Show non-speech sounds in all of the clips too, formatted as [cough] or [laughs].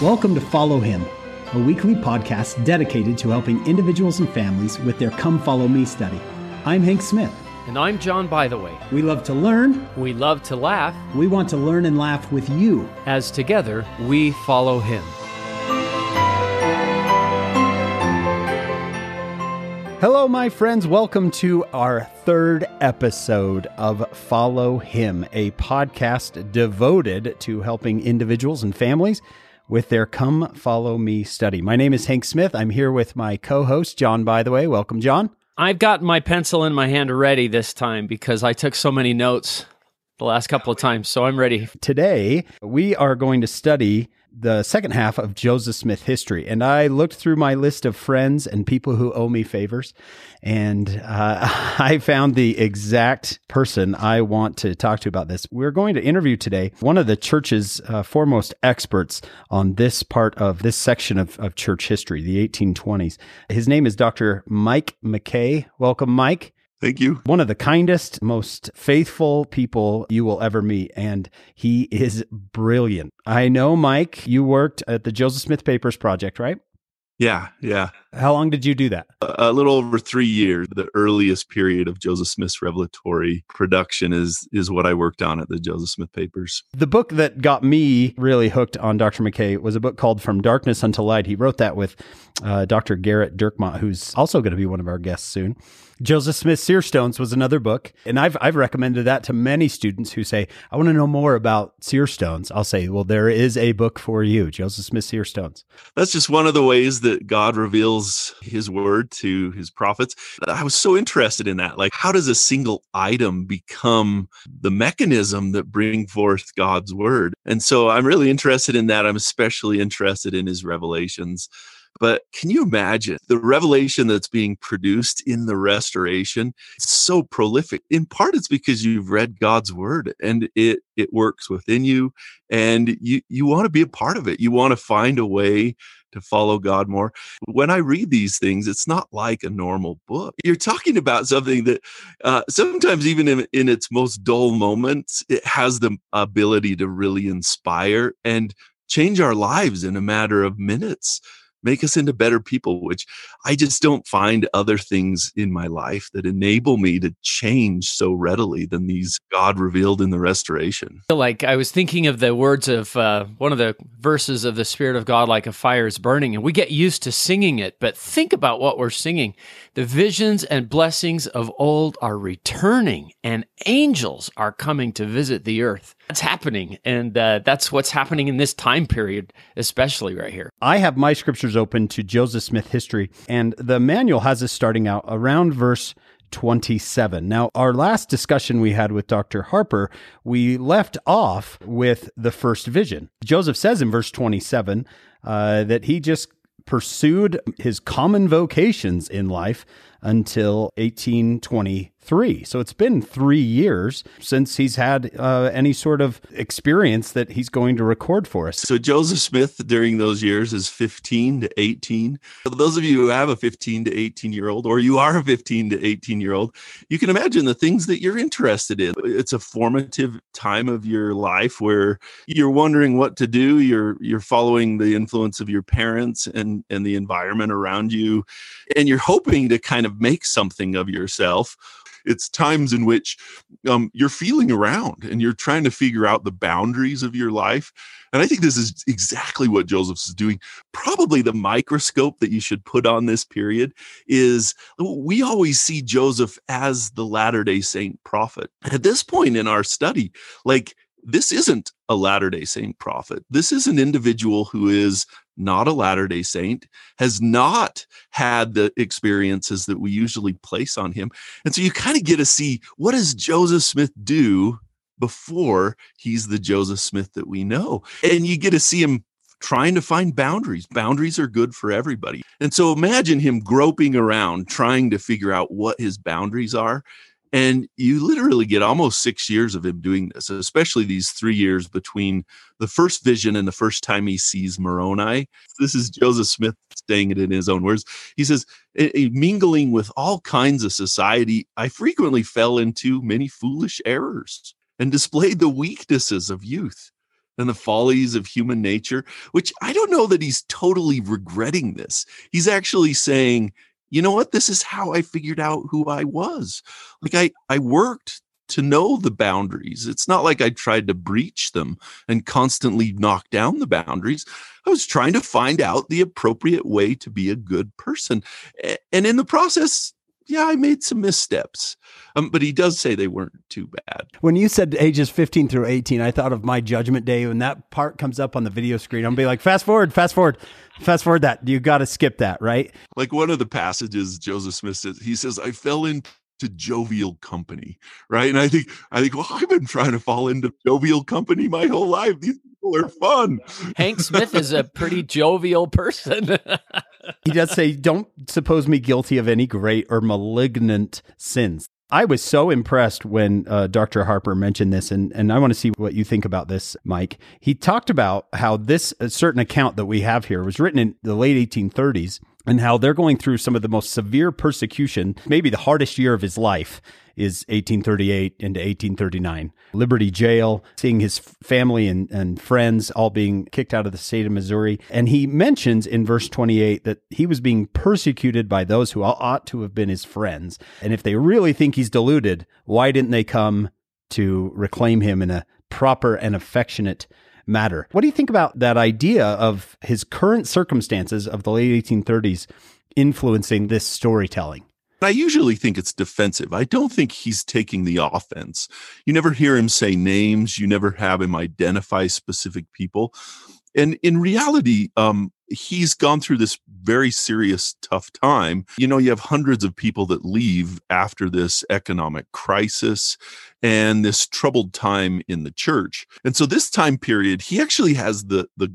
Welcome to Follow Him, a weekly podcast dedicated to helping individuals and families with their Come Follow Me study. I'm Hank Smith. And I'm John Bytheway. We love to learn. We love to laugh. We want to learn and laugh with you. As together, we follow Him. Hello, my friends. Welcome to our third episode of Follow Him, a podcast devoted to helping individuals and families with their Come Follow Me study. My name is Hank Smith. I'm here with my co host, John Bytheway. Welcome, John. I've got my pencil in my hand ready this time because I took so many notes the last couple of times, so I'm ready. Today, we are going to study the second half of Joseph Smith history. And I looked through my list of friends and people who owe me favors, and uh, [laughs] I found the exact person I want to talk to about this. We're going to interview today one of the church's uh, foremost experts on this part of this section of, of church history, the 1820s. His name is Dr. Mike MacKay. Welcome, Mike. Thank you. One of the kindest, most faithful people you will ever meet. And he is brilliant. I know, Mike, you worked at the Joseph Smith Papers Project, right? Yeah, yeah. How long did you do that? A, little over three years. The earliest period of Joseph Smith's revelatory production is is what I worked on at the Joseph Smith Papers. The book that got me really hooked on Dr. MacKay was a book called From Darkness Unto Light. He wrote that with uh, Dr. Garrett Dirkmaat, who's also going to be one of our guests soon. Joseph Smith Seer Stones was another book, and I've I've recommended that to many students who say, "I want to know more about seer stones." I'll say, "Well, there is a book for you, Joseph Smith Seer Stones." That's just one of the ways that God reveals His word to His prophets. I was so interested in that. Like, how does a single item become the mechanism that bring forth God's word? And so, I'm really interested in that. I'm especially interested in His revelations but can you imagine the revelation that's being produced in the restoration? It's so prolific. In part, it's because you've read God's word and it it works within you, and you you want to be a part of it. You want to find a way to follow God more. When I read these things, it's not like a normal book. You're talking about something that uh, sometimes, even in, in its most dull moments, it has the ability to really inspire and change our lives in a matter of minutes make us into better people, which I just don't find other things in my life that enable me to change so readily than these God revealed in the restoration. Like I was thinking of the words of uh, one of the verses of the Spirit of God, like a fire is burning, and we get used to singing it, but think about what we're singing. The visions and blessings of old are returning, and angels are coming to visit the earth. That's happening, and uh, that's what's happening in this time period, especially right here. I have my scriptures open to Joseph Smith history, and the manual has us starting out around verse 27. Now, our last discussion we had with Dr. Harper, we left off with the first vision. Joseph says in verse 27 uh, that he just pursued his common vocations in life until 1820 three. So it's been three years since he's had uh, any sort of experience that he's going to record for us. So Joseph Smith during those years is 15 to 18. For those of you who have a 15 to 18 year old, or you are a 15 to 18 year old, you can imagine the things that you're interested in. It's a formative time of your life where you're wondering what to do. You're you're following the influence of your parents and and the environment around you, and you're hoping to kind of make something of yourself it's times in which um, you're feeling around and you're trying to figure out the boundaries of your life. And I think this is exactly what Joseph is doing. Probably the microscope that you should put on this period is we always see Joseph as the Latter day Saint prophet. At this point in our study, like this isn't a Latter day Saint prophet. This is an individual who is not a Latter day Saint, has not had the experiences that we usually place on him. And so you kind of get to see what does Joseph Smith do before he's the Joseph Smith that we know. And you get to see him trying to find boundaries. Boundaries are good for everybody. And so imagine him groping around trying to figure out what his boundaries are. And you literally get almost six years of him doing this, especially these three years between the first vision and the first time he sees Moroni. This is Joseph Smith saying it in his own words. He says, mingling with all kinds of society, I frequently fell into many foolish errors and displayed the weaknesses of youth. and the follies of human nature, which I don't know that he's totally regretting this. He's actually saying, you know what? This is how I figured out who I was. Like I, I worked to know the boundaries. It's not like I tried to breach them and constantly knock down the boundaries. I was trying to find out the appropriate way to be a good person. And in the process, yeah, I made some missteps. Um, but he does say they weren't too bad. When you said ages 15 through 18, I thought of my judgment day. When that part comes up on the video screen, I'm be like, fast forward, fast forward, fast forward that. You got to skip that, right? Like one of the passages Joseph Smith says, he says, I fell into jovial company, right? And I think, I think, well, I've been trying to fall into jovial company my whole life. These people are fun. Hank Smith is a pretty jovial person. [laughs] he does say, Don't suppose me guilty of any great or malignant sins. I was so impressed when uh, Dr. Harper mentioned this, and, and I want to see what you think about this, Mike. He talked about how this a certain account that we have here was written in the late 1830s and how they're going through some of the most severe persecution, maybe the hardest year of his life is 1838 into 1839. Liberty Jail, seeing his family and, and friends all being kicked out of the state of Missouri. And he mentions in verse 28 that he was being persecuted by those who ought to have been his friends. And if they really think he's deluded, why didn't they come to reclaim him in a proper and affectionate matter? What do you think about that idea of his current circumstances of the late 1830s influencing this storytelling? I usually think it's defensive. I don't think he's taking the offense. You never hear him say names. You never have him identify specific people. And in reality, um, he's gone through this very serious, tough time. You know, you have hundreds of people that leave after this economic crisis and this troubled time in the church. And so this time period, he actually has the the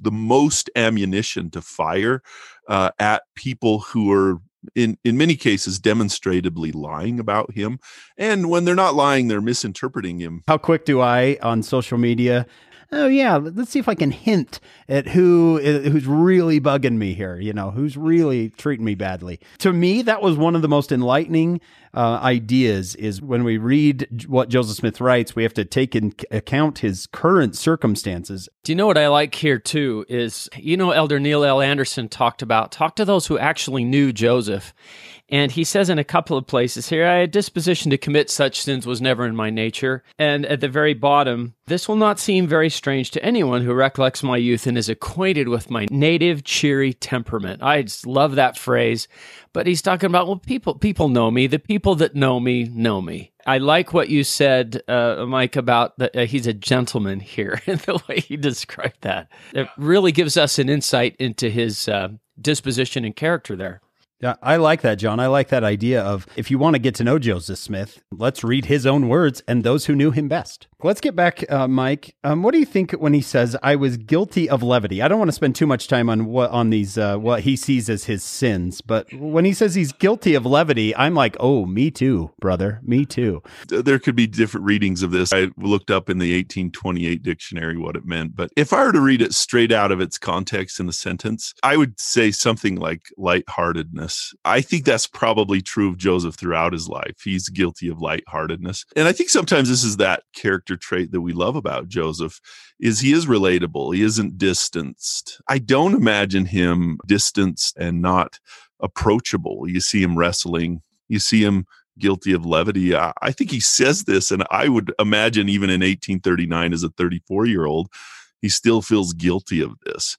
the most ammunition to fire uh, at people who are in in many cases demonstrably lying about him. And when they're not lying they're misinterpreting him. How quick do i on social media oh yeah let's see if i can hint at who uh, who's really bugging me here you know who's really treating me badly. To me that was one of the most enlightening uh, ideas is when we read what Joseph Smith writes, we have to take in account his current circumstances. Do you know what I like here too? Is you know, Elder Neil L. Andersen talked about talk to those who actually knew Joseph. And he says in a couple of places here, I had disposition to commit such sins was never in my nature. And at the very bottom, this will not seem very strange to anyone who recollects my youth and is acquainted with my native cheery temperament. I just love that phrase. But he's talking about, well, people people know me. The people that know me know me. I like what you said, uh, Mike, about that uh, he's a gentleman here, [laughs] the way he described that. It really gives us an insight into his uh, disposition and character there. I like that, John. I like that idea of if you want to get to know Joseph Smith, let's read his own words and those who knew him best. Let's get back, uh, Mike. Um, what do you think when he says, "I was guilty of levity"? I don't want to spend too much time on what on these uh, what he sees as his sins, but when he says he's guilty of levity, I'm like, "Oh, me too, brother, me too." There could be different readings of this. I looked up in the 1828 dictionary what it meant, but if I were to read it straight out of its context in the sentence, I would say something like lightheartedness I think that's probably true of Joseph throughout his life. He's guilty of lightheartedness. And I think sometimes this is that character trait that we love about Joseph is he is relatable. He isn't distanced. I don't imagine him distanced and not approachable. You see him wrestling, you see him guilty of levity. I, I think he says this, and I would imagine even in 1839 as a 34 year old, he still feels guilty of this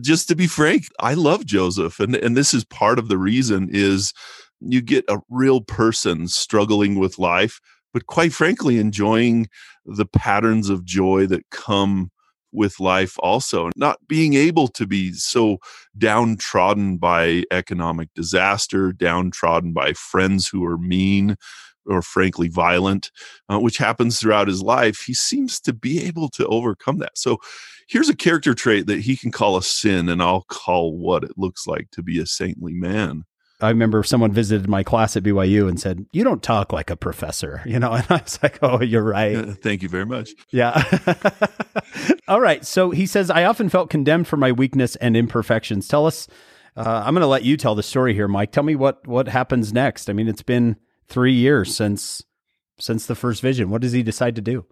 just to be frank, I love Joseph, and and this is part of the reason is you get a real person struggling with life, but quite frankly, enjoying the patterns of joy that come with life also not being able to be so downtrodden by economic disaster downtrodden by friends who are mean or frankly violent, uh, which happens throughout his life, he seems to be able to overcome that. So here's a character trait that he can call a sin, and I'll call what it looks like to be a saintly man. I remember someone visited my class at BYU and said, "You don't talk like a professor," [laughs] you know, and I was like, "Oh, you're right." Thank you very much. Yeah. [laughs] All right. So he says, "I often felt condemned for my weakness and imperfections." Tell us. Uh, I'm going to let you tell the story here, Mike. Tell me what what happens next. I mean, it's been three years since since the first vision. What does he decide to do?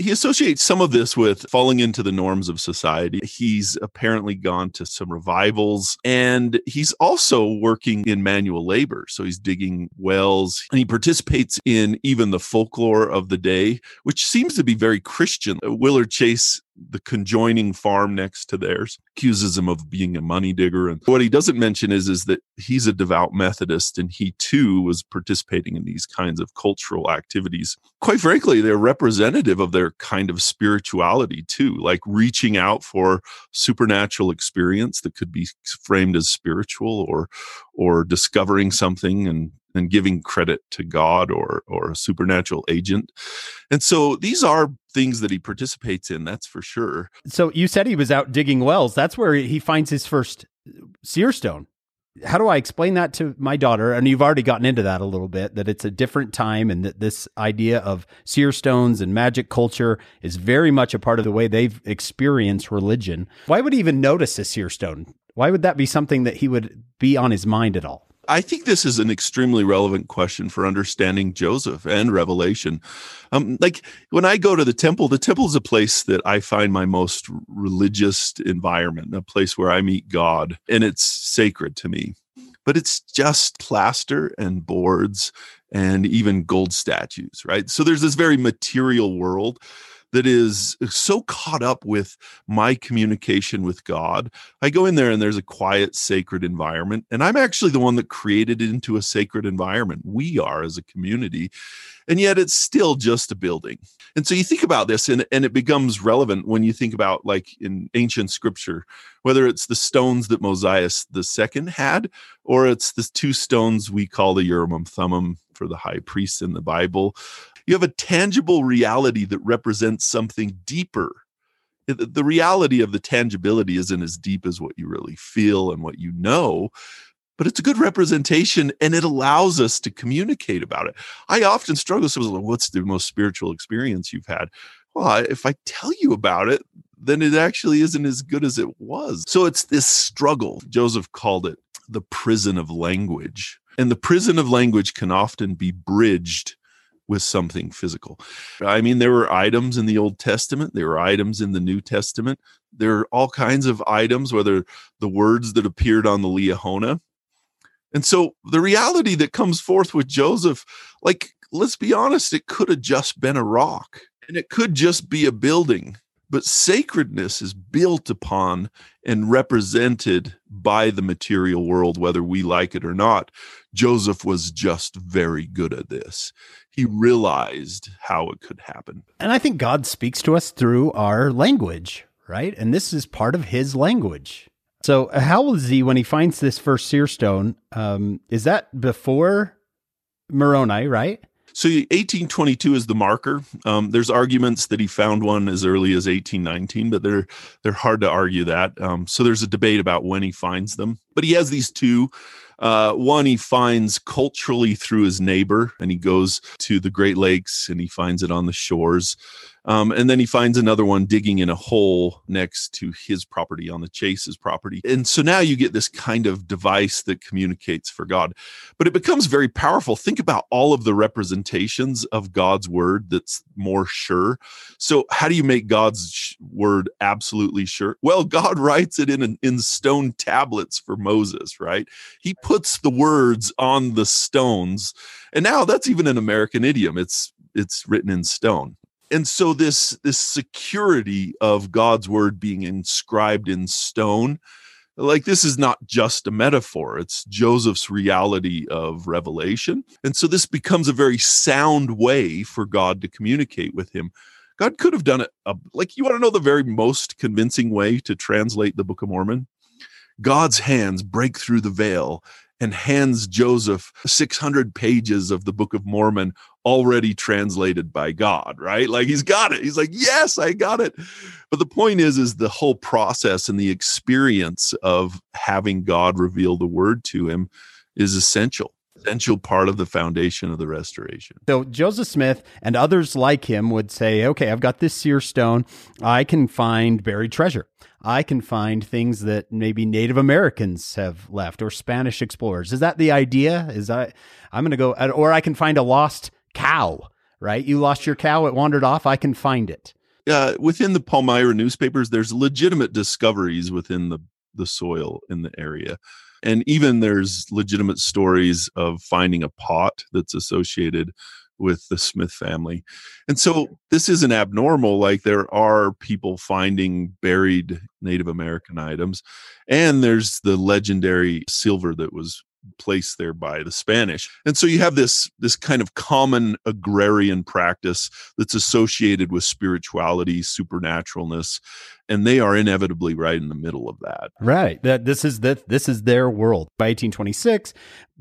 He associates some of this with falling into the norms of society. He's apparently gone to some revivals and he's also working in manual labor. So he's digging wells and he participates in even the folklore of the day, which seems to be very Christian. Uh, Willard Chase the conjoining farm next to theirs accuses him of being a money digger. And what he doesn't mention is is that he's a devout methodist and he too was participating in these kinds of cultural activities. Quite frankly they're representative of their kind of spirituality too like reaching out for supernatural experience that could be framed as spiritual or or discovering something and and giving credit to God or or a supernatural agent. And so these are things that he participates in, that's for sure. So you said he was out digging wells. That's where he finds his first uh, seer stone. How do I explain that to my daughter? And you've already gotten into that a little bit that it's a different time and that this idea of seer stones and magic culture is very much a part of the way they've experienced religion. Why would he even notice a seer stone? Why would that be something that he would be on his mind at all? I think this is an extremely relevant question for understanding Joseph and Revelation. Um, like when I go to the temple, the temple is a place that I find my most religious environment, a place where I meet God, and it's sacred to me. But it's just plaster and boards and even gold statues, right? So there's this very material world that is so caught up with my communication with God. I go in there and there's a quiet, sacred environment, and I'm actually the one that created it into a sacred environment. We are as a community, and yet it's still just a building. And so you think about this, and, and it becomes relevant when you think about, like in ancient scripture, whether it's the stones that the second had, or it's the two stones we call the Urim and Thummim for the high priest in the Bible. You have a tangible reality that represents something deeper. The reality of the tangibility isn't as deep as what you really feel and what you know, but it's a good representation and it allows us to communicate about it. I often struggle with what's the most spiritual experience you've had? Well, if I tell you about it, then it actually isn't as good as it was. So it's this struggle. Joseph called it the prison of language. And the prison of language can often be bridged with something physical. I mean, there were items in the Old Testament, there were items in the New Testament. There are all kinds of items, whether the words that appeared on the Liahona. And so the reality that comes forth with Joseph, like, let's be honest, it could have just been a rock and it could just be a building. But sacredness is built upon and represented by the material world, whether we like it or not. Joseph was just very good at this. He realized how it could happen. And I think God speaks to us through our language, right? And this is part of his language. So, uh, how is he when he finds this first seer stone? Um, is that before Moroni, right? So 1822 is the marker. Um, there's arguments that he found one as early as 1819, but they're they're hard to argue that. Um, so there's a debate about when he finds them. But he has these two uh, one he finds culturally through his neighbor, and he goes to the Great Lakes and he finds it on the shores. Um, and then he finds another one digging in a hole next to his property on the Chase's property. And so now you get this kind of device that communicates for God. But it becomes very powerful. Think about all of the representations of God's word that's more sure. So, how do you make God's word absolutely sure? Well, God [laughs] writes it in, in stone tablets for Moses, right? He puts the words on the stones. And now that's even an American idiom. It's it's written in stone and so this this security of god's word being inscribed in stone like this is not just a metaphor it's joseph's reality of revelation. And so this becomes a very sound way for god to communicate with him. God could have done it uh, like you want to know the very most convincing way to translate the book of mormon? God's hands break through the veil and hands Joseph 600 pages of the Book of Mormon already translated by God, right? Like he's got it. He's like, "Yes, I got it." But the point is is the whole process and the experience of having God reveal the word to him is essential essential part of the foundation of the restoration. So Joseph Smith and others like him would say, okay, I've got this seer stone. I can find buried treasure. I can find things that maybe Native Americans have left or Spanish explorers. Is that the idea? Is I I'm going to go or I can find a lost cow right? You lost your cow, it wandered off, I can find it. Uh, within the Palmyra newspapers, there's legitimate discoveries within the, the soil in the area. And even there's legitimate stories of finding a pot that's associated with the Smith family. And so this isn't abnormal. Like there are people finding buried Native American items. And there's the legendary silver that was placed there by the Spanish. And so you have this this kind of common agrarian practice that's associated with spirituality, supernaturalness, and they are inevitably right in the middle of that. Right. That this is that this is their world. By 1826,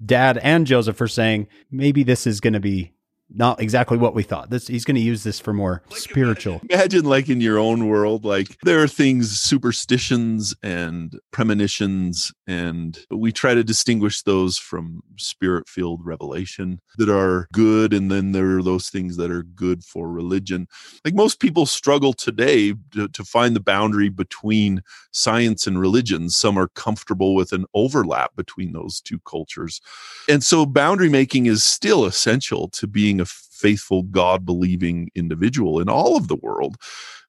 Dad and Joseph are saying maybe this is going to be not exactly what we thought. This he's going to use this for more like spiritual. Imagine, like in your own world, like there are things, superstitions and premonitions, and we try to distinguish those from spirit-filled revelation that are good, and then there are those things that are good for religion. Like most people struggle today to, to find the boundary between science and religion. Some are comfortable with an overlap between those two cultures, and so boundary making is still essential to being being a faithful, God believing individual in all of the world.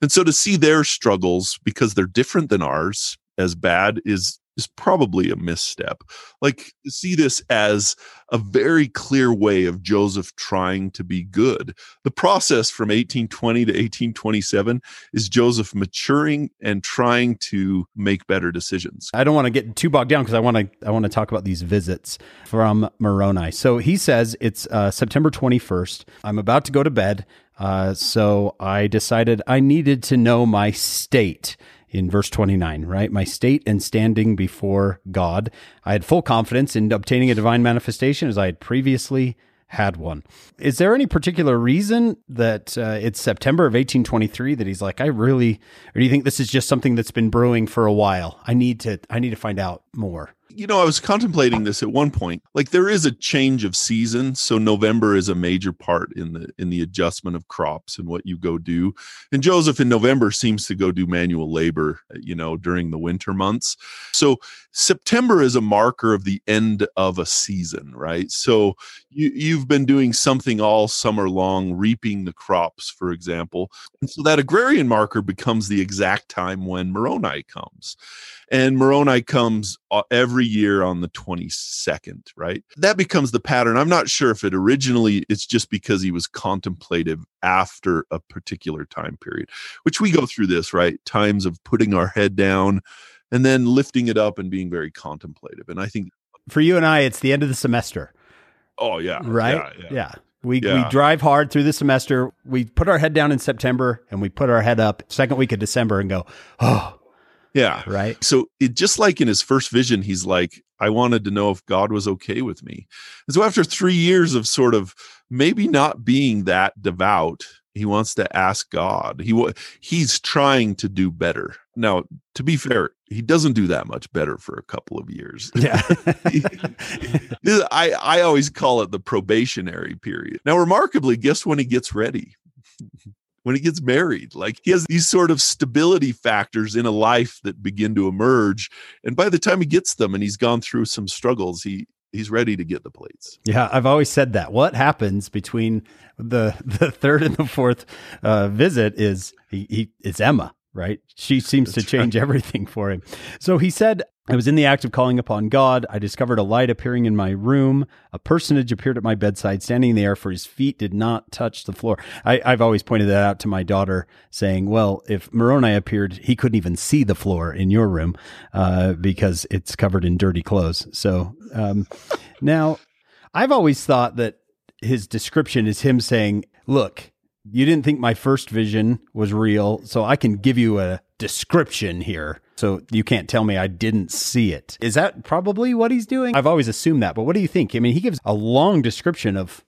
And so to see their struggles because they're different than ours as bad is is probably a misstep. Like, see this as a very clear way of Joseph trying to be good. The process from 1820 to 1827 is Joseph maturing and trying to make better decisions. I don't want to get too bogged down because I want to I want to talk about these visits from Moroni. So he says it's uh, September 21st. I'm about to go to bed. Uh, so I decided I needed to know my state in verse 29, right? My state and standing before God. I had full confidence in obtaining a divine manifestation as I had previously had one. Is there any particular reason that uh, it's September of 1823 that he's like, I really, or do you think this is just something that's been brewing for a while? I need to, I need to find out more you know, I was contemplating this at one point. Like there is a change of season, so November is a major part in the in the adjustment of crops and what you go do. And Joseph in November seems to go do manual labor, you know, during the winter months. So September is a marker of the end of a season, right? So you you've been doing something all summer long, reaping the crops, for example. And so that agrarian marker becomes the exact time when Moroni comes. And Moroni comes uh, every year on the 22nd, right? That becomes the pattern. I'm not sure if it originally it's just because he was contemplative after a particular time period, which we go through this, right? Times of putting our head down and then lifting it up and being very contemplative. And I think for you and I, it's the end of the semester. Oh, yeah. Right? Yeah. yeah. yeah. We, yeah. we drive hard through the semester. We put our head down in September and we put our head up second week of December and go, oh, yeah. Right. So it just like in his first vision, he's like, I wanted to know if God was okay with me. And so after three years of sort of maybe not being that devout, he wants to ask God. He he's trying to do better. Now, to be fair, he doesn't do that much better for a couple of years. Yeah. [laughs] [laughs] I I always call it the probationary period. Now, remarkably, guess when he gets ready? When he gets married. Like he has these sort of stability factors in a life that begin to emerge. And by the time he gets them and he's gone through some struggles, he he's ready to get the plates. Yeah, I've always said that. What happens between the [laughs] the third and the fourth uh, visit is he, he it's Emma right? She seems That's to change right. [laughs] everything for him. So he said, I was in the act of calling upon God. I discovered a light appearing in my room. A personage appeared at my bedside, standing there, for his feet did not touch the floor. I, have always pointed that out to my daughter, saying, Well, if Moroni appeared, he couldn't even see the floor in your room uh, because it's covered in dirty clothes. So um, [laughs] now I've always thought that his description is him saying, Look, you didn't think my first vision was real, so I can give you a description here. So you can't tell me I didn't see it. Is that probably what he's doing? I've always assumed that, but what do you think? I mean, he gives a long description of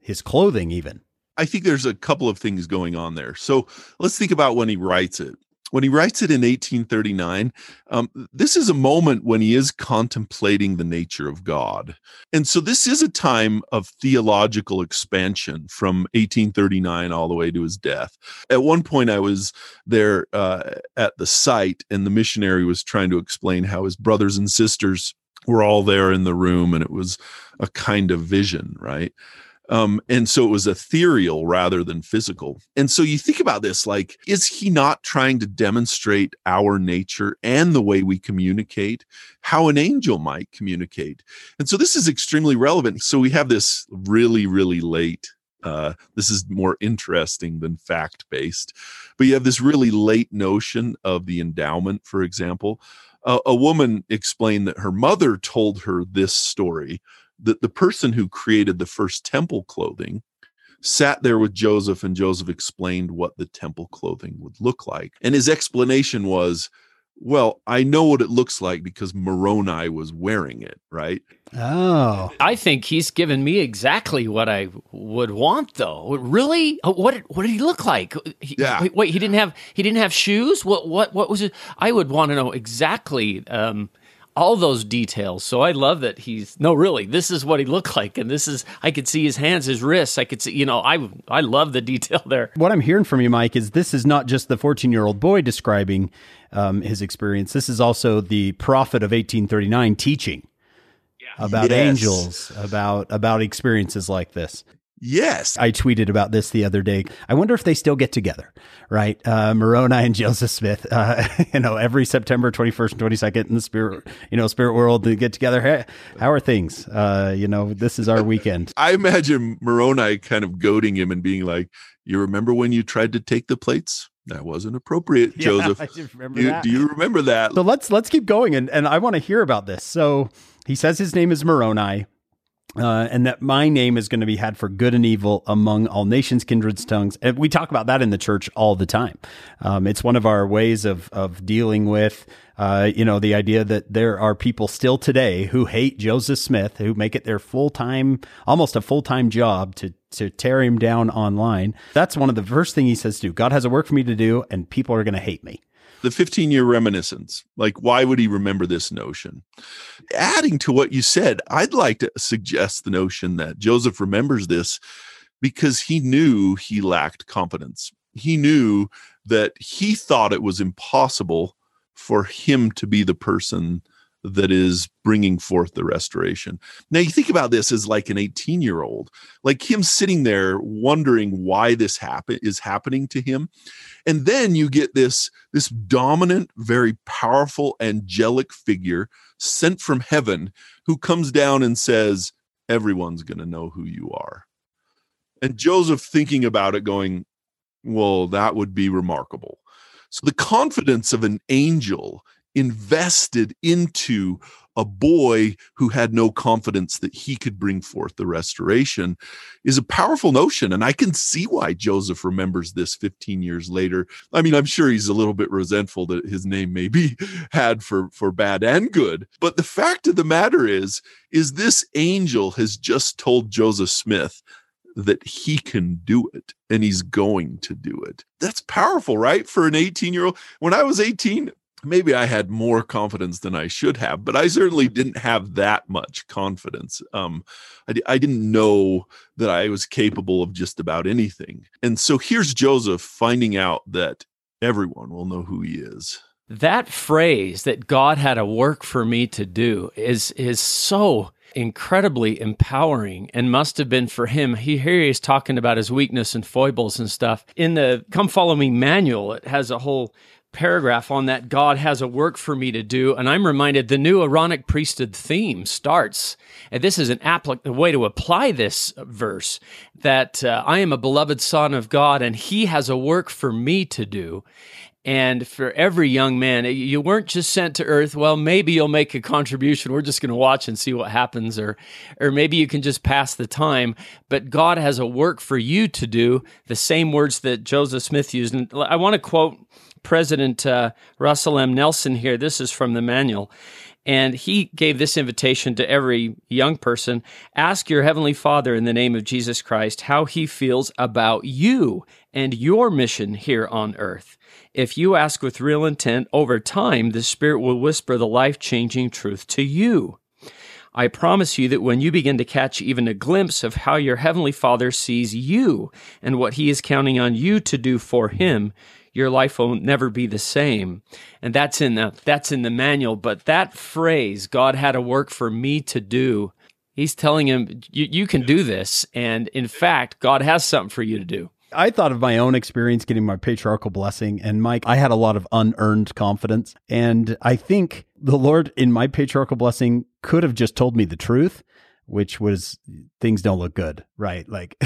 his clothing, even. I think there's a couple of things going on there. So let's think about when he writes it when he writes it in 1839, um, this is a moment when he is contemplating the nature of God. And so this is a time of theological expansion from 1839 all the way to his death. At one point, I was there uh, at the site, and the missionary was trying to explain how his brothers and sisters were all there in the room, and it was a kind of vision, right? Um, and so it was ethereal rather than physical. And so you think about this like, is he not trying to demonstrate our nature and the way we communicate, how an angel might communicate? And so this is extremely relevant. So we have this really, really late. Uh, this is more interesting than fact based, but you have this really late notion of the endowment, for example. Uh, a woman explained that her mother told her this story that the person who created the first temple clothing sat there with Joseph, and Joseph explained what the temple clothing would look like. And his explanation was, well, I know what it looks like because Moroni was wearing it, right? Oh. I think he's given me exactly what I would want though. Really? Uh, what what did he look like? He, Yeah. Wait, wait, he didn't have he didn't have shoes? What what what was it? I would want to know exactly um all those details. So I love that he's no really. This is what he looked like and this is I could see his hands, his wrists. I could see, you know, I I love the detail [laughs] there. What I'm hearing from you, Mike, is this is not just the 14 year old boy describing um, his experience. This is also the prophet of 1839 teaching about Yes. angels, about about experiences like this. Yes. I tweeted about this the other day. I wonder if they still get together, right? Uh, Moroni and Joseph Smith, uh, [laughs] you know, every September 21st and 22nd in the spirit, you know, spirit world they get together. Hey, how are things? Uh, you know, this is our weekend. [laughs] I imagine Moroni kind of goading him and being like, You remember when you tried to take the plates? That wasn't appropriate, [laughs] Joseph. I just You- that. do you remember that? So let's let's keep going, and and I want to hear about this. So he says his name is Moroni, uh, and that my name is going to be had for good and evil among all nations, kindreds, tongues. And we talk about that in the church all the time. Um, it's one of our ways of of dealing with. Uh, you know, the idea that there are people still today who hate Joseph Smith, who make it their full time, almost a full time job to to tear him down online. That's one of the first thing he says to do. God has a work for me to do, and people are going to hate me. The 15 year reminiscence like why would he remember this notion? Adding to what you said i'd like to suggest the notion that joseph remembers this because he knew he lacked confidence. He knew that he thought it was impossible for him to be the person that is bringing forth the restoration. Now, you think about this as like an 18 year old, like him sitting there wondering why this happen is happening to him. And then you get this, this dominant, very powerful, angelic figure sent from heaven who comes down and says, Everyone's going to know who you are. And Joseph thinking about it, going, Well, that would be remarkable. So the confidence of an angel invested into a boy who had no confidence that he could bring forth the restoration is a powerful notion. And I can see why Joseph remembers this 15 years later. I mean, I'm sure he's a little bit resentful that his name may be [laughs] had for, for bad and good. But the fact of the matter is, is this angel has just told Joseph Smith that he can do it and he's going to do it. That's powerful, right? For an 18 year old. When I was 18, maybe I had more confidence than I should have, but I certainly didn't have that much confidence. Um, I, I didn't know that I was capable of just about anything. And so here's Joseph finding out that everyone will know who he is. That phrase that God had a work for me to do is is so incredibly empowering and must have been for him. He here he is talking about his weakness and foibles and stuff. In the Come Follow Me manual, it has a whole paragraph on that God has a work for me to do. And I'm reminded the new Aaronic priesthood theme starts, and this is an applic- a way to apply this verse that uh, I am a beloved son of God and he has a work for me to do. And for every young man, you weren't just sent to earth. Well, maybe you'll make a contribution. We're just going to watch and see what happens, or, or maybe you can just pass the time. But God has a work for you to do. The same words that Joseph Smith used. And I want to quote President uh, Russell M. Nelson here. This is from the manual. And he gave this invitation to every young person ask your Heavenly Father in the name of Jesus Christ how he feels about you and your mission here on earth. If you ask with real intent, over time, the Spirit will whisper the life changing truth to you. I promise you that when you begin to catch even a glimpse of how your Heavenly Father sees you and what He is counting on you to do for Him, your life will never be the same. And that's in the that's in the manual, but that phrase, God had a work for me to do, He's telling him, you, you can do this. And in fact, God has something for you to do. I thought of my own experience getting my patriarchal blessing. And Mike, I had a lot of unearned confidence. And I think the Lord in my patriarchal blessing could have just told me the truth which was things don't look good, right? Like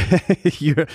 [laughs] you,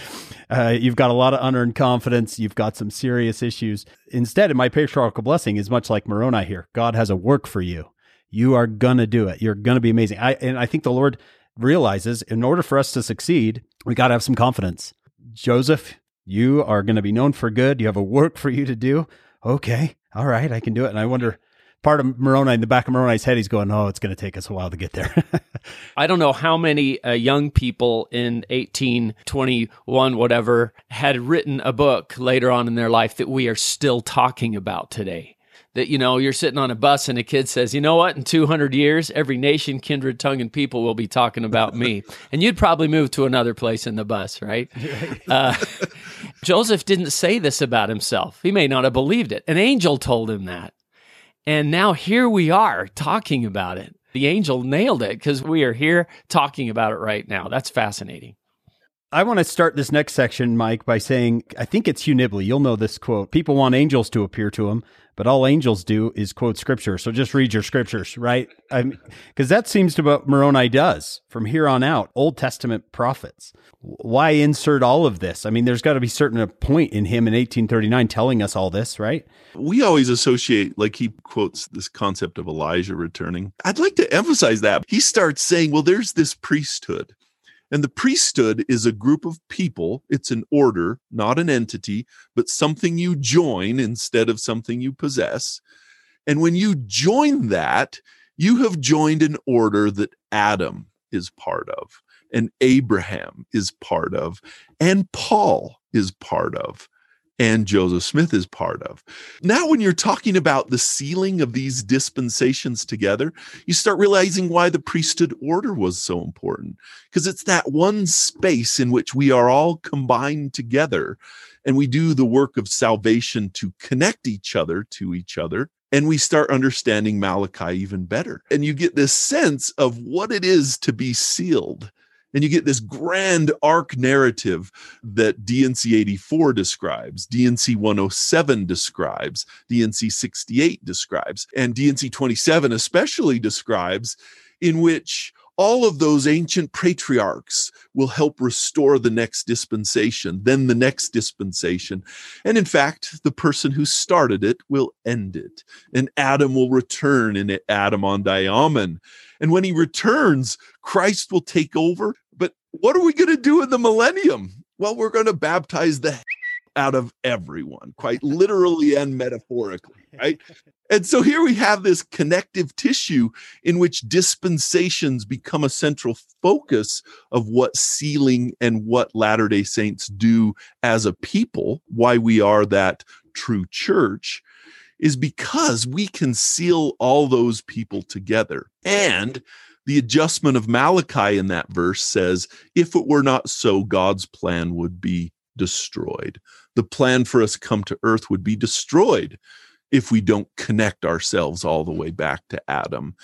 uh, you've got a lot of unearned confidence. You've got some serious issues. Instead, in my patriarchal blessing is much like Moroni here. God has a work for you. You are gonna do it. You're gonna be amazing. I and I think the Lord realizes in order for us to succeed, we got to have some confidence. Joseph, you are going to be known for good. You have a work for you to do. Okay, all right, I can do it. And I wonder part of Moroni in the back of Moroni's head, he's going, "Oh, it's going to take us a while to get there." [laughs] I don't know how many uh, young people in 1821, whatever, had written a book later on in their life that we are still talking about today. That you know, you're sitting on a bus and a kid says, "You know what? In 200 years, every nation, kindred, tongue, and people will be talking about me," [laughs] and you'd probably move to another place in the bus, right? [laughs] Uh, Joseph didn't say this about himself. He may not have believed it. An angel told him that. And now here we are talking about it. The angel nailed it because we are here talking about it right now. That's fascinating. I want to start this next section, Mike, by saying I think it's Hugh Nibley. You'll know this quote. People want angels to appear to them, but all angels do is quote scripture. So just read your scriptures, right? Because that seems to what Moroni does from here on out. Old Testament prophets. Why insert all of this? I mean, there's got to be certain a point in him in 1839 telling us all this, right? We always associate, like he quotes this concept of Elijah returning. I'd like to emphasize that. He starts saying, well, there's this priesthood and the priesthood is a group of people. It's an order, not an entity, but something you join instead of something you possess. And when you join that, you have joined an order that Adam is part of, and Abraham is part of, and Paul is part of and Joseph Smith is part of. Now, when you're talking about the sealing of these dispensations together, you start realizing why the priesthood order was so important. Because it's that one space in which we are all combined together and we do the work of salvation to connect each other to each other. And we start understanding Malachi even better. And you get this sense of what it is to be sealed and you get this grand arc narrative that D&C 84 describes, D&C 107 describes, D&C 68 describes, and D&C 27 especially describes, in which all of those ancient patriarchs will help restore the next dispensation, then the next dispensation. And in fact, the person who started it will end it. And Adam will return in Adam-ondi-Ahman. And when he returns, Christ will take over. But what are we going to do in the millennium? Well, we're going to baptize the [laughs] out of everyone, quite literally and metaphorically, right? And so here we have this connective tissue in which dispensations become a central focus of what sealing and what Latter day Saints do as a people, why we are that true church is because we can seal all those people together. And the adjustment of Malachi in that verse says, if it were not so, God's plan would be destroyed. The plan for us come to earth would be destroyed if we don't connect ourselves all the way back to Adam.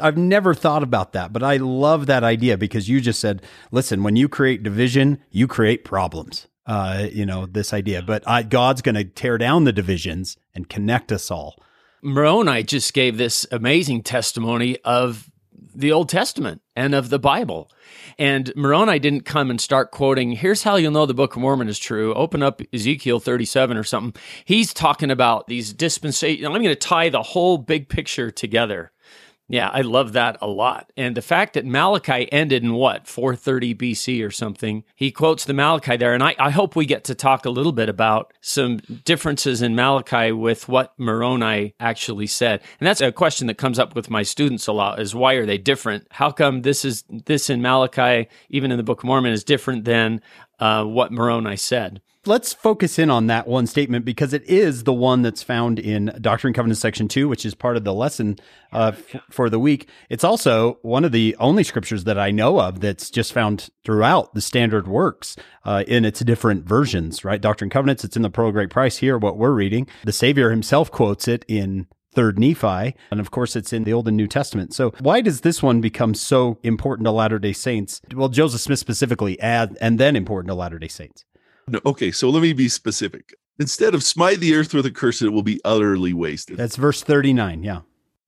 I've never thought about that, but I love that idea because you just said, listen, when you create division, you create problems uh, you know, this idea. But I, God's going to tear down the divisions and connect us all. Moroni just gave this amazing testimony of the Old Testament and of the Bible. And Moroni didn't come and start quoting, here's how you'll know the Book of Mormon is true. Open up Ezekiel 37 or something. He's talking about these dispensations. I'm going to tie the whole big picture together. Yeah, I love that a lot. And the fact that Malachi ended in what, 430 BC or something, he quotes the Malachi there. And I, I hope we get to talk a little bit about some differences in Malachi with what Moroni actually said. And that's a question that comes up with my students a lot is why are they different? How come this is this in Malachi, even in the Book of Mormon, is different than uh, what Moroni said? let's focus in on that one statement because it is the one that's found in Doctrine and Covenants section two, which is part of the lesson uh, f- for the week. It's also one of the only scriptures that I know of that's just found throughout the standard works uh, in its different versions, right? Doctrine and Covenants, it's in the Pearl of Great Price here, what we're reading. The Savior himself quotes it in third Nephi. And of course, it's in the Old and New Testament. So why does this one become so important to Latter day Saints? Well, Joseph Smith specifically, add, and then important to Latter day Saints. No, okay, so let me be specific. Instead of smite the earth with a curse, it will be utterly wasted. That's verse 39. Yeah.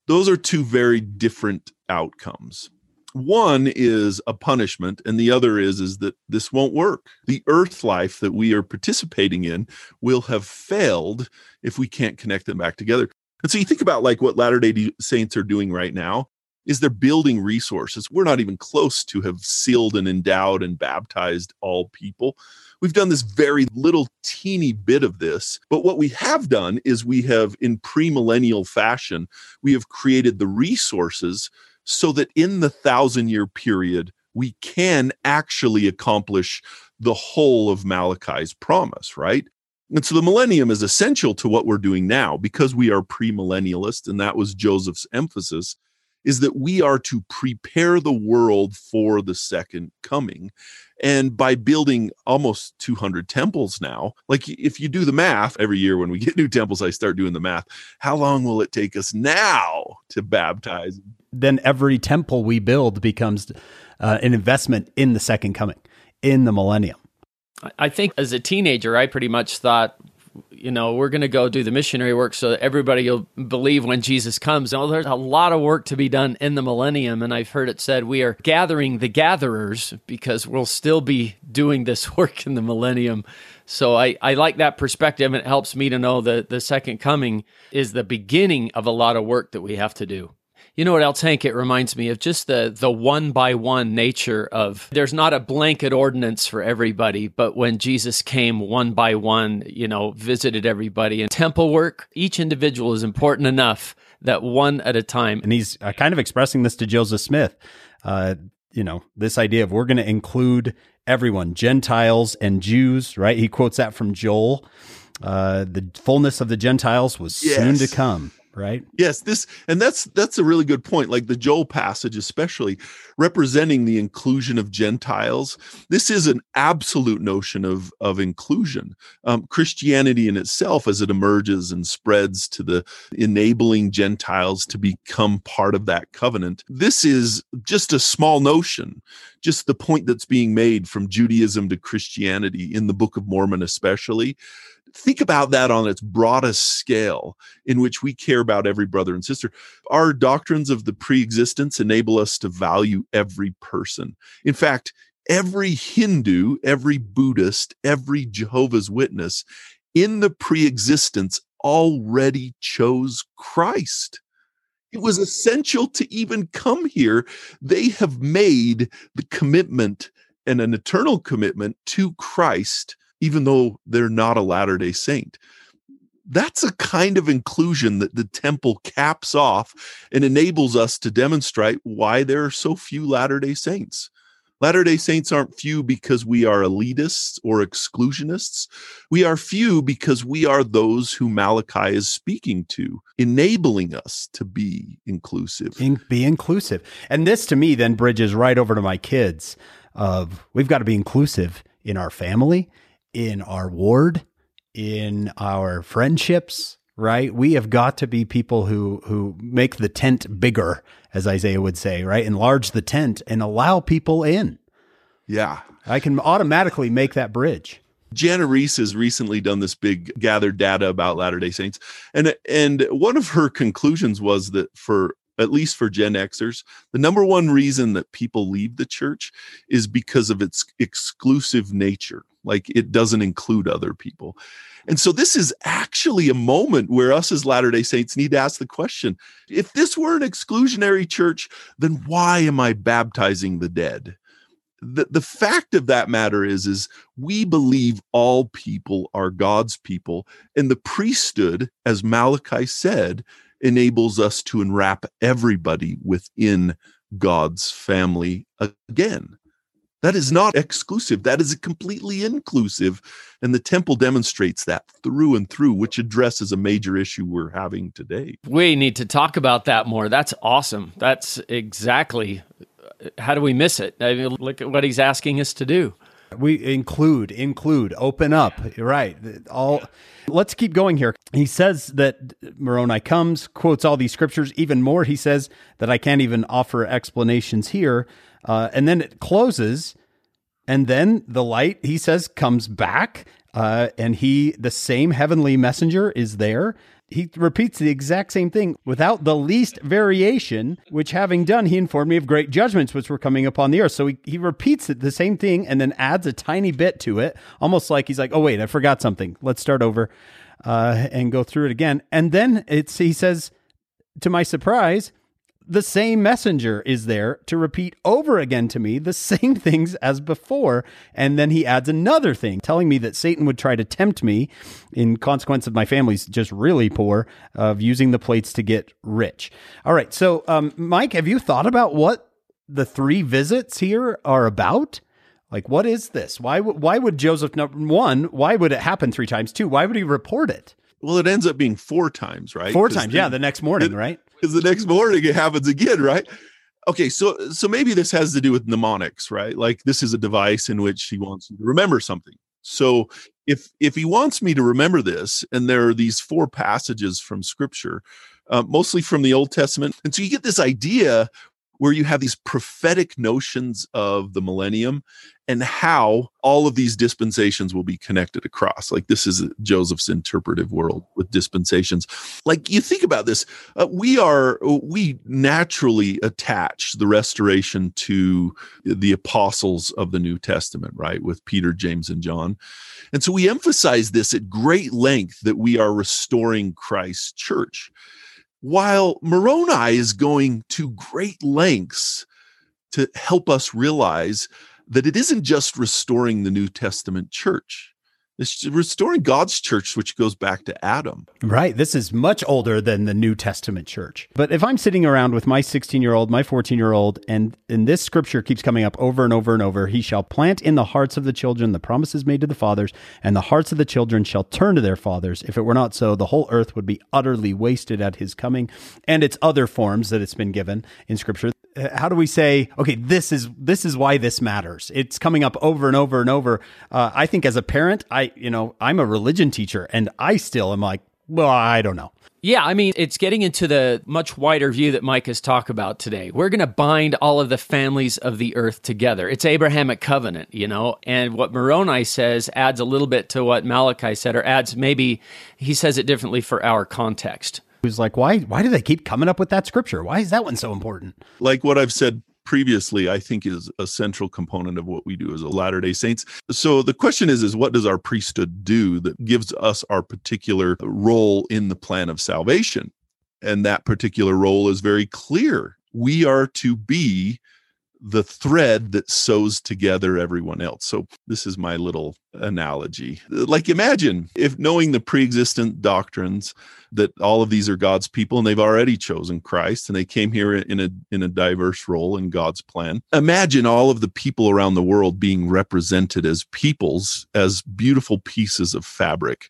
Those are two very different outcomes. One is a punishment, and the other is, is that this won't work. The earth life that we are participating in will have failed if we can't connect them back together. And so you think about like what Latter day Saints are doing right now is they're building resources. We're not even close to have sealed and endowed and baptized all people. We've done this very little teeny bit of this, but what we have done is we have, in premillennial fashion, we have created the resources so that in the thousand year period, we can actually accomplish the whole of Malachi's promise, right? And so the millennium is essential to what we're doing now because we are premillennialist, and that was Joseph's emphasis is that we are to prepare the world for the second coming. And by building almost 200 temples now, like if you do the math every year when we [laughs] get new temples, I start doing the math. How long will it take us now to baptize? Then every temple we build becomes uh, an investment in the second coming, in the millennium. I think as a teenager, I pretty much thought you know, we're going to go do the missionary work so that everybody will believe when Jesus comes. Well, there's a lot of work to be done in the millennium. And I've heard it said we are gathering the gatherers because we'll still be doing this [laughs] work in the millennium. So I, I like that perspective. It helps me to know that the second coming is the beginning of a lot of work that we have to do. You know what else, Hank? It reminds me of just the the one by one nature of there's not a blanket ordinance for everybody, but when Jesus came one by one, you know, visited everybody and temple work, each individual is important enough that one at a time. And he's uh, kind of expressing this to Joseph Smith. Uh, you know, this idea of we're going to include everyone, Gentiles and Jews, right? He quotes that from Joel. Uh, the fullness of the Gentiles was yes. soon to come right? Yes, this and that's that's a really good point. Like the Joel passage, especially representing the inclusion of Gentiles. This is an absolute notion of of inclusion. Um, Christianity in itself, as it emerges and spreads to the enabling Gentiles to become part of that covenant, this is just a small notion. Just the point that's being made from Judaism to Christianity in the Book of Mormon, especially think about that on its broadest scale in which we care about every brother and sister. Our doctrines of the pre-existence enable us to value every person. In fact every hindu every buddhist every jehovah's witness in the pre-existence already chose christ. It was essential to even come here. They have made the commitment and an eternal commitment to christ even though they're not a Latter day Saint. That's a kind of inclusion that the temple caps off and enables us to demonstrate why there are so few Latter day Saints. Latter day Saints aren't few because we are elitists or exclusionists. We are few because we are those who Malachi is speaking to, enabling us to be inclusive. In, be inclusive. And this to me then bridges right over to my kids of we've got to be inclusive in our family, in our ward, in our friendships, right? We have got to be people who who make the tent bigger, as Isaiah would say, right? Enlarge the tent and allow people in. Yeah. I can automatically make that bridge. Jana Riess has recently done this big gathered data about Latter-day Saints. And and one of her conclusions was that for at least for Gen Xers, the number one reason that people leave the church is because of its exclusive nature. Like it doesn't include other people. And so this is actually a moment where us as Latter day Saints need to ask the question if this were an exclusionary church, then why am I baptizing the dead? The, the fact of that matter is is we believe all people are God's people and the priesthood as Malachi said enables us to enwrap everybody within God's family again. That is not exclusive. That is completely inclusive. And the temple demonstrates that through and through, which addresses a major issue we're having today. We need to talk about that more. That's awesome. That's exactly uh, how do we miss it? I mean, look at what he's asking us to do. We include, include, open up. Right. All. Let's keep going here. He says that Moroni comes, quotes all these scriptures. Even more, he says that I can't even offer explanations here. Uh, and then it closes, and then the light, he says, comes back, uh, and he, the same heavenly messenger, is there he repeats the exact same thing without the least variation, which having done, he informed me of great judgments which were coming upon the earth. So he, he repeats it, the same thing and then adds a tiny bit to it, almost like he's like, oh, wait, I forgot something. Let's start over uh, and go through it again. And then it's, he says, to my surprise, the same messenger is there to repeat over again to me the [laughs] same things as before. And then he adds another thing, telling me that Satan would try to tempt me in consequence of my family's just really poor of using the plates to get rich. All right. So, um, Mike, have you thought about what the three visits here are about? Like, what is this? Why, w- why would Joseph, number one, why would it happen three times? Two, why would he report it? Well, it ends up being four times, right? Four times, yeah, the next morning, right? Because the next morning it happens again, right? Okay, so so maybe this has to do with mnemonics, right? Like this is a device in which he wants you to remember something. So if if he wants me to remember this, and there are these four passages from Scripture, uh, mostly from the Old Testament, and so you get this idea where you have these prophetic notions of the millennium and how all of these dispensations will be connected across. Like this is Joseph's interpretive world with dispensations. Like you think about this, uh, we are we naturally attach the restoration to the apostles of the New Testament, right? With Peter, James, and John. And so we emphasize this at great length that we are restoring Christ's church while Moroni is going to great lengths to help us realize that it isn't just restoring the New Testament church. It's restoring God's church, which goes back to Adam. Right. This is much older than the New Testament church. But if I'm sitting around with my 16 year old, my 14 year old, and, and this scripture keeps coming up over and over and over, he shall plant in the hearts of the children the promises made to the fathers, and the hearts of the children shall turn to their fathers. If it were not so, the whole earth would be utterly wasted at his coming, and its other forms that it's been given in scripture how do we say okay this is this is why this matters it's coming up over and over and over uh, i think as a parent i you know i'm a religion teacher and i still am like well i don't know yeah, I mean, it's getting into the much wider view that Mike has talked about today. We're going to bind all of the families of the earth together. It's Abrahamic covenant, you know, and what Moroni says adds a little bit to what Malachi said, or adds maybe he says it differently for our context who's like, why why do they keep coming up with that scripture? Why is that one so important? Like what I've said previously, I think is a central component of what we do as a Latter Day Saints. So the question is, is what does our priesthood do that gives us our particular role in the plan of salvation? And that particular role is very clear. We are to be the thread that sews together everyone else. So this is my little analogy. Like imagine if knowing the pre-existent doctrines that all of these are God's people and they've already chosen Christ and they came here in a in a diverse role in God's plan. Imagine all of the people around the world being represented as peoples as beautiful pieces of fabric.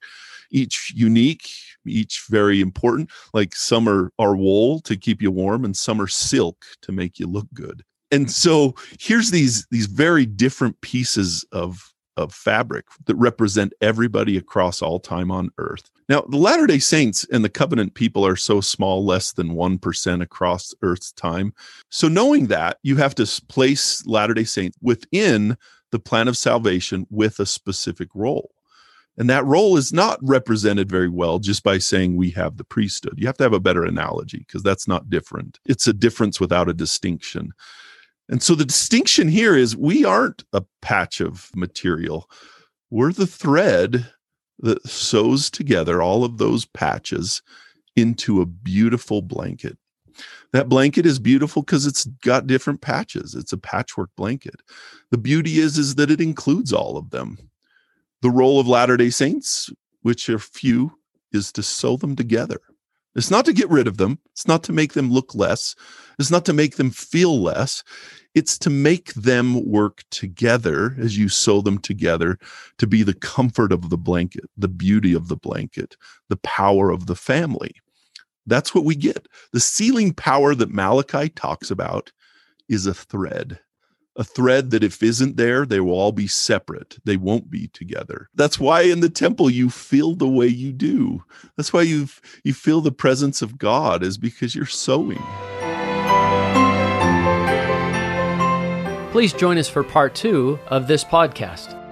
Each unique, each very important. Like some are, are wool to keep you warm, and some are silk to make you look good and so here's these these very different pieces of of fabric that represent everybody across all time on earth. Now, the Latter day Saints and the covenant people are so small, less than 1% across earth's time. So, knowing that, you have to place Latter day Saints within the plan of salvation with a specific role. And that role is not represented very well just by saying we have the priesthood. You have to have a better analogy because that's not different. It's a difference without a distinction. And so the distinction here is we aren't a patch of material. We're the thread that sews together all of those patches into a beautiful blanket. That blanket is beautiful because it's got different patches. It's a patchwork blanket. The beauty is is that it includes all of them. The role of Latter-day Saints, which are few, is to sew them together. It's not to get rid of them. It's not to make them look less. It's not to make them feel less. It's to make them work together as you sew them together to be the comfort of the blanket, the beauty of the blanket, the power of the family. That's what we get. The sealing power that Malachi talks about is a thread. A thread that if isn't there, they will all be separate. They won't be together. That's why in the temple you feel the way you do. That's why you you feel the presence of God is because you're sewing. Please join us for part two of this podcast.